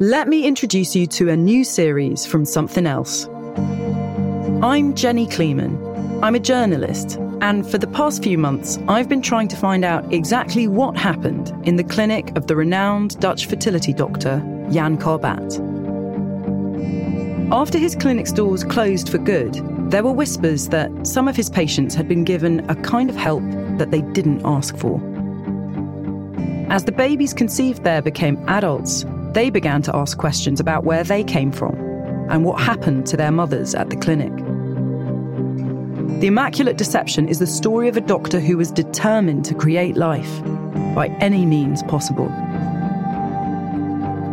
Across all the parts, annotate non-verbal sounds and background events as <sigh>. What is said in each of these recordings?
let me introduce you to a new series from Somethin' Else. I'm Jenny Kleeman. I'm a journalist, and for the past few months, I've been trying to find out exactly what happened in the clinic of the renowned Dutch fertility doctor Jan Karbaat. After his clinic's doors closed for good, there were whispers that some of his patients had been given a kind of help that they didn't ask for. As the babies conceived there became adults, they began to ask questions about where they came from and what happened to their mothers at the clinic. The Immaculate Deception is the story of a doctor who was determined to create life by any means possible.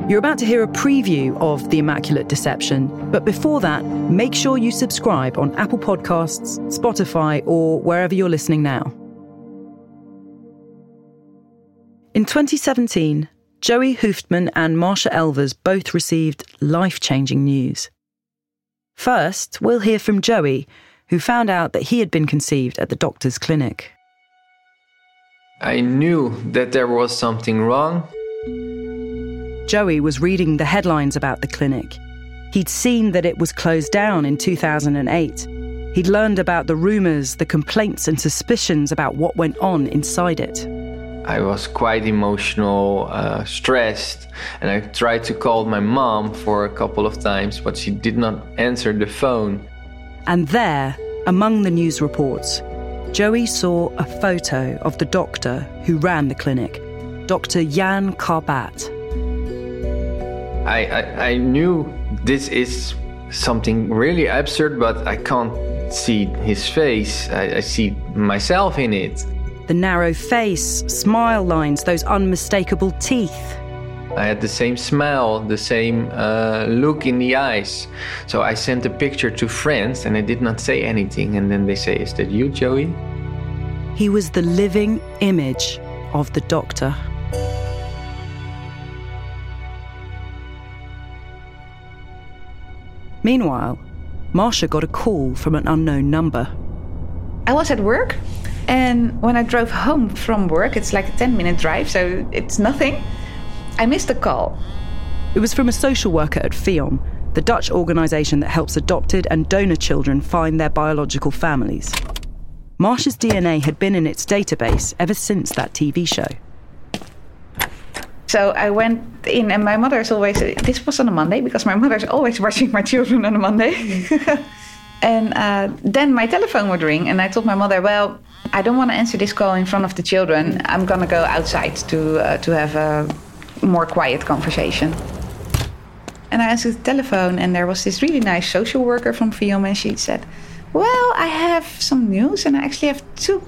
You're about to hear a preview of The Immaculate Deception, but before that, make sure you subscribe on Apple Podcasts, Spotify, or wherever you're listening now. In 2017, Joey Hoofdman and Marsha Elvers both received life changing news. First, we'll hear from Joey, who found out that he had been conceived at the doctor's clinic. I knew that there was something wrong. Joey was reading the headlines about the clinic. He'd seen that it was closed down in 2008. He'd learned about the rumours, the complaints, and suspicions about what went on inside it. I was quite emotional, uh, stressed, and I tried to call my mom for a couple of times, but she did not answer the phone. And there, among the news reports, Joey saw a photo of the doctor who ran the clinic, Dr. Jan Karbaat. I, I, I knew this is something really absurd, but I can't see his face. I, I see myself in it the narrow face, smile lines, those unmistakable teeth. I had the same smile, the same uh, look in the eyes. So I sent a picture to friends and I did not say anything. And then they say, Is that you, Joey? He was the living image of the doctor. Meanwhile, Marsha got a call from an unknown number. I was at work and when I drove home from work, it's like a 10 minute drive, so it's nothing. I missed a call. It was from a social worker at FIOM, the Dutch organisation that helps adopted and donor children find their biological families. Marsha's DNA had been in its database ever since that TV show. So I went in, and my mother's always, this was on a Monday, because my mother's always <laughs> watching my children on a Monday. <laughs> and uh, then my telephone would ring, and I told my mother, well, I don't want to answer this call in front of the children. I'm gonna go outside to uh, to have a more quiet conversation. And I answered the telephone, and there was this really nice social worker from FIOM, and she said, "Well, I have some news, and I actually have two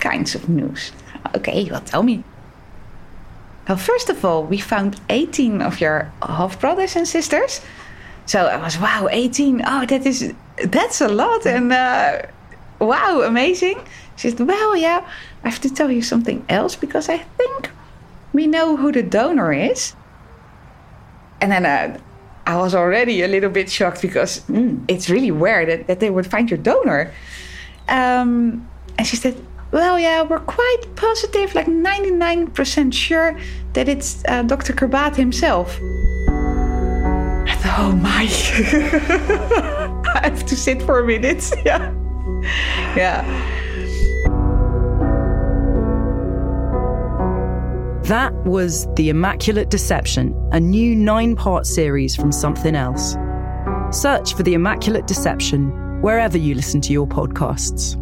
kinds of news." Okay, well, tell me. Well, first of all, we found 18 of your half brothers and sisters. So I was, wow, 18. Oh, that is that's a lot, and uh, wow, amazing. She said, Well, yeah, I have to tell you something else because I think we know who the donor is. And then uh, I was already a little bit shocked because mm, it's really weird that, that they would find your donor. Um, and she said, Well, yeah, we're quite positive, like 99% sure that it's uh, Dr. Karbaat himself. Oh my. <laughs> I have to sit for a minute. <laughs> Yeah. Yeah. That was The Immaculate Deception, a new nine part series from Somethin' Else. Search for The Immaculate Deception wherever you listen to your podcasts.